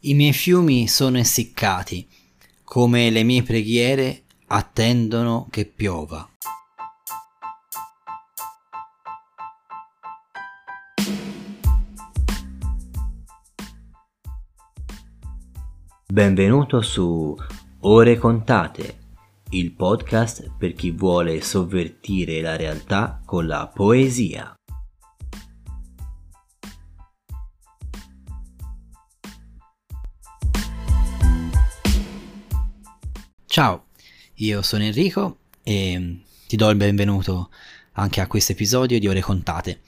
I miei fiumi sono essiccati, come le mie preghiere attendono che piova. Benvenuto su Ore contate, il podcast per chi vuole sovvertire la realtà con la poesia. Ciao, io sono Enrico e ti do il benvenuto anche a questo episodio di Ore Contate.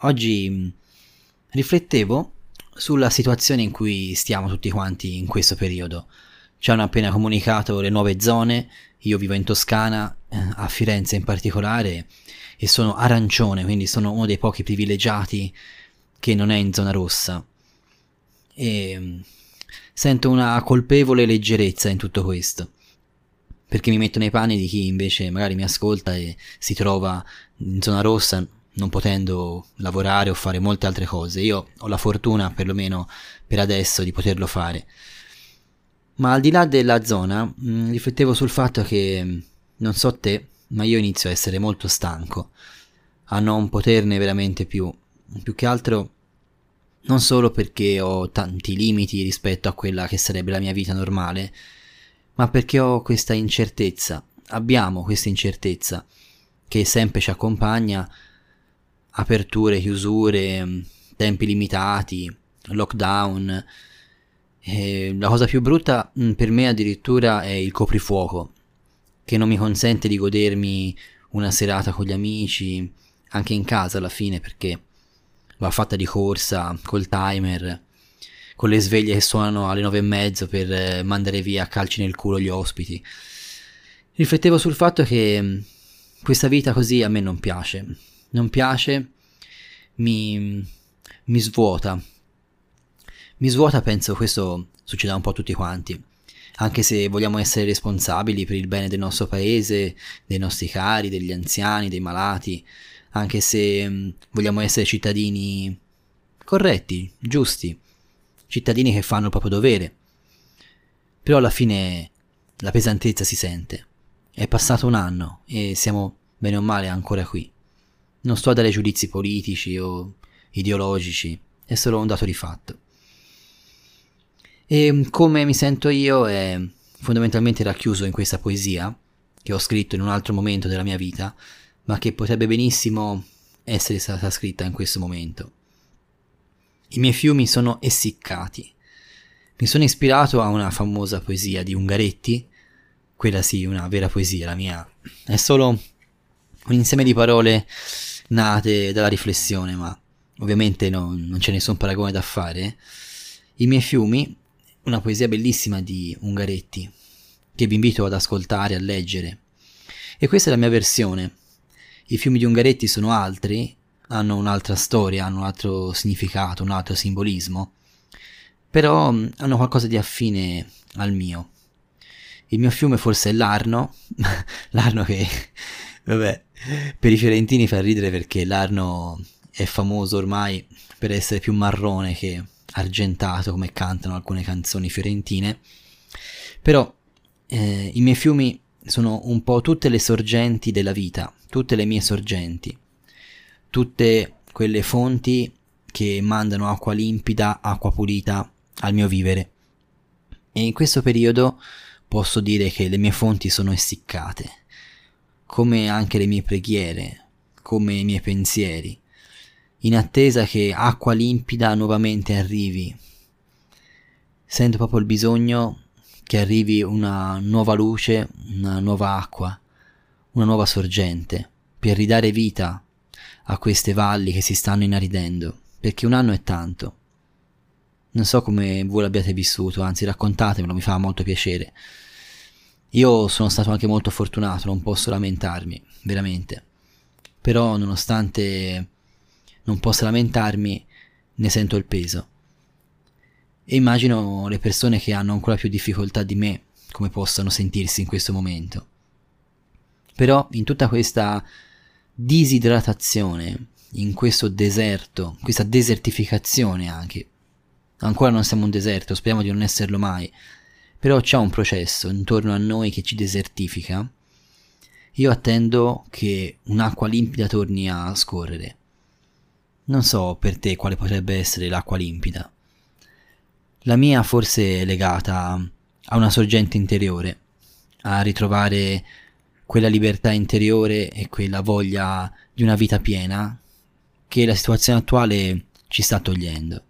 Oggi mm, riflettevo sulla situazione in cui stiamo tutti quanti in questo periodo. Ci hanno appena comunicato le nuove zone, io vivo in Toscana, eh, a Firenze in particolare, e sono arancione, quindi sono uno dei pochi privilegiati che non è in zona rossa. E mm, sento una colpevole leggerezza in tutto questo perché mi metto nei panni di chi invece magari mi ascolta e si trova in zona rossa non potendo lavorare o fare molte altre cose. Io ho la fortuna, perlomeno per adesso, di poterlo fare. Ma al di là della zona, mh, mm, riflettevo sul fatto che, mm, non so te, ma io inizio a essere molto stanco, a non poterne veramente più. Più che altro, non solo perché ho tanti limiti rispetto a quella che sarebbe la mia vita normale, ma perché ho questa incertezza, abbiamo questa incertezza che sempre ci accompagna, aperture, chiusure, tempi limitati, lockdown. E la cosa più brutta mm, per me addirittura è il coprifuoco, che non mi consente di godermi una serata con gli amici, anche in casa alla fine perché va fatta di corsa, col timer, con le sveglie che suonano alle nove e mezzo per eh, mandare via a calci nel culo gli ospiti. Riflettevo sul fatto che mm, questa vita così a me non piace. Non piace, mi, mi svuota. Mi svuota, penso questo succeda un po' a tutti quanti. Anche se vogliamo essere responsabili per il bene del nostro paese, dei nostri cari, degli anziani, dei malati, anche se mm, vogliamo essere cittadini corretti, giusti, cittadini che fanno il proprio dovere. Però alla fine la pesantezza si sente. È passato un anno e siamo bene o male ancora qui. Non sto a dare giudizi politici o ideologici, è solo un dato di fatto. E come mi sento io è fondamentalmente racchiuso in questa poesia che ho scritto in un altro momento della mia vita, ma che potrebbe benissimo essere stata scritta in questo momento. I miei fiumi sono essiccati. Mi sono ispirato a una famosa poesia di Ungaretti, quella sì, una vera poesia, la mia è solo un insieme di parole nate dalla riflessione, ma ovviamente no, non c'è nessun paragone da fare. I miei fiumi, una poesia bellissima di Ungaretti, che vi invito ad ascoltare, a leggere. E questa è la mia versione. I fiumi di Ungaretti sono altri, hanno un'altra storia, hanno un altro significato, un altro simbolismo, però mm, hanno qualcosa di affine al mio. Il mio fiume forse è l'Arno, l'Arno che, vabbè, per i fiorentini fa ridere perché l'Arno è famoso ormai per essere più marrone che argentato come cantano alcune canzoni fiorentine, però eh, i miei fiumi sono un po' tutte le sorgenti della vita, tutte le mie sorgenti tutte quelle fonti che mandano acqua limpida, acqua pulita al mio vivere. E in questo periodo posso dire che le mie fonti sono essiccate, come anche le mie preghiere, come i miei pensieri, in attesa che acqua limpida nuovamente arrivi. Sento proprio il bisogno che arrivi una nuova luce, una nuova acqua, una nuova sorgente, per ridare vita a queste valli che si stanno inaridendo, perché un anno è tanto. Non so come voi l'abbiate vissuto, anzi raccontatemelo, mi fa molto piacere. Io sono stato anche molto fortunato, non posso lamentarmi, veramente. Però nonostante non possa lamentarmi, ne sento il peso. E immagino le persone che hanno ancora più difficoltà di me come possano sentirsi in questo momento. Però in tutta questa disidratazione, in questo deserto, questa desertificazione anche, Ancora non siamo un deserto, speriamo di non esserlo mai, però c'è un processo intorno a noi che ci desertifica. Io attendo che un'acqua limpida torni a scorrere. Non so per te quale potrebbe essere l'acqua limpida. La mia forse è legata a una sorgente interiore, a ritrovare quella libertà interiore e quella voglia di una vita piena che la situazione attuale ci sta togliendo.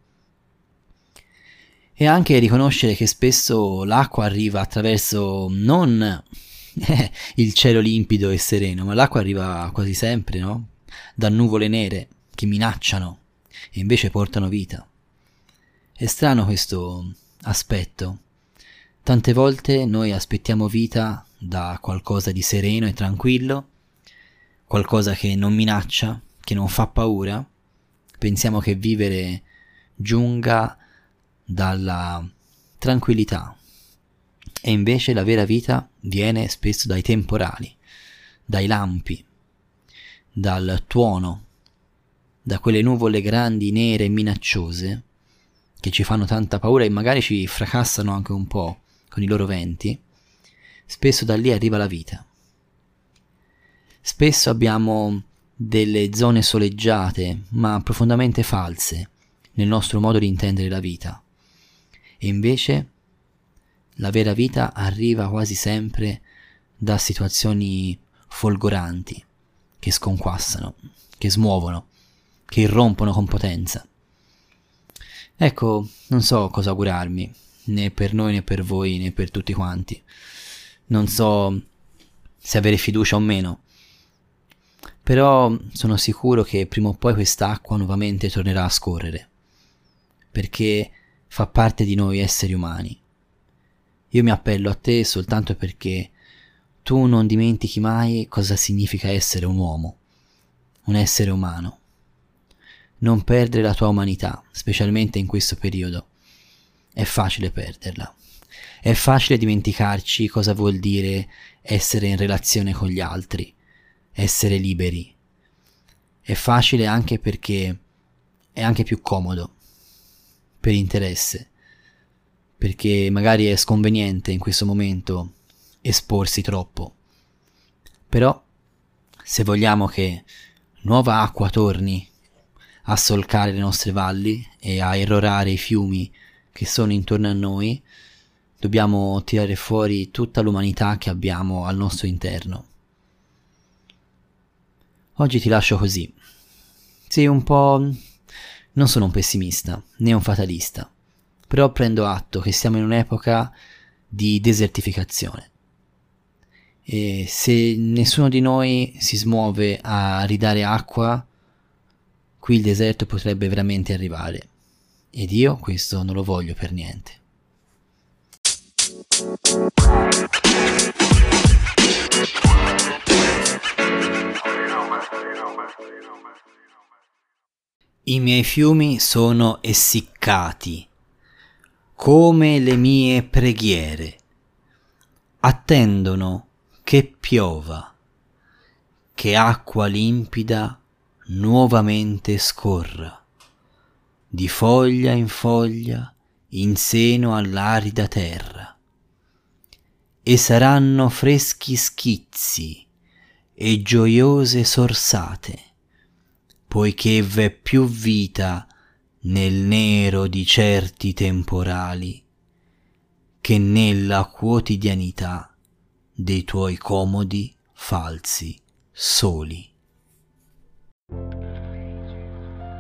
E anche riconoscere che spesso l'acqua arriva attraverso non il cielo limpido e sereno, ma l'acqua arriva quasi sempre, no? Da nuvole nere che minacciano e invece portano vita. È strano questo aspetto. Tante volte noi aspettiamo vita da qualcosa di sereno e tranquillo, qualcosa che non minaccia, che non fa paura. Pensiamo che vivere giunga dalla tranquillità. E invece la vera vita viene spesso dai temporali, dai lampi, dal tuono, da quelle nuvole grandi, nere e minacciose che ci fanno tanta paura e magari ci fracassano anche un po' con i loro venti, spesso da lì arriva la vita. Spesso abbiamo delle zone soleggiate, ma profondamente false, nel nostro modo di intendere la vita. E invece la vera vita arriva quasi sempre da situazioni folgoranti, che sconquassano, che smuovono, che irrompono con potenza. Ecco, non so cosa augurarmi, né per noi né per voi né per tutti quanti. Non so se avere fiducia o meno. Però sono sicuro che prima o poi quest'acqua nuovamente tornerà a scorrere, perché fa parte di noi esseri umani. Io mi appello a te soltanto perché tu non dimentichi mai cosa significa essere un uomo, un essere umano non perdere la tua umanità, specialmente in questo periodo. È facile perderla. È facile dimenticarci cosa vuol dire essere in relazione con gli altri, essere liberi. È facile anche perché è anche più comodo, per interesse, perché magari è sconveniente in questo momento esporsi troppo. Però, se vogliamo che nuova acqua torni a solcare le nostre valli e a errorare i fiumi che sono intorno a noi, dobbiamo tirare fuori tutta l'umanità che abbiamo al nostro interno. Oggi ti lascio così. Sì, un po'... Non sono un pessimista, né un fatalista, però prendo atto che siamo in un'epoca di desertificazione. E se nessuno di noi si smuove a ridare acqua qui il deserto potrebbe veramente arrivare. Ed io questo non lo voglio per niente. I miei fiumi sono essiccati, come le mie preghiere. Attendono che piova, che acqua limpida nuovamente scorra, di foglia in foglia, in seno all'arida terra. E saranno freschi schizzi e gioiose sorsate, poiché v'è più vita nel nero di certi temporali che nella quotidianità dei tuoi comodi falsi soli.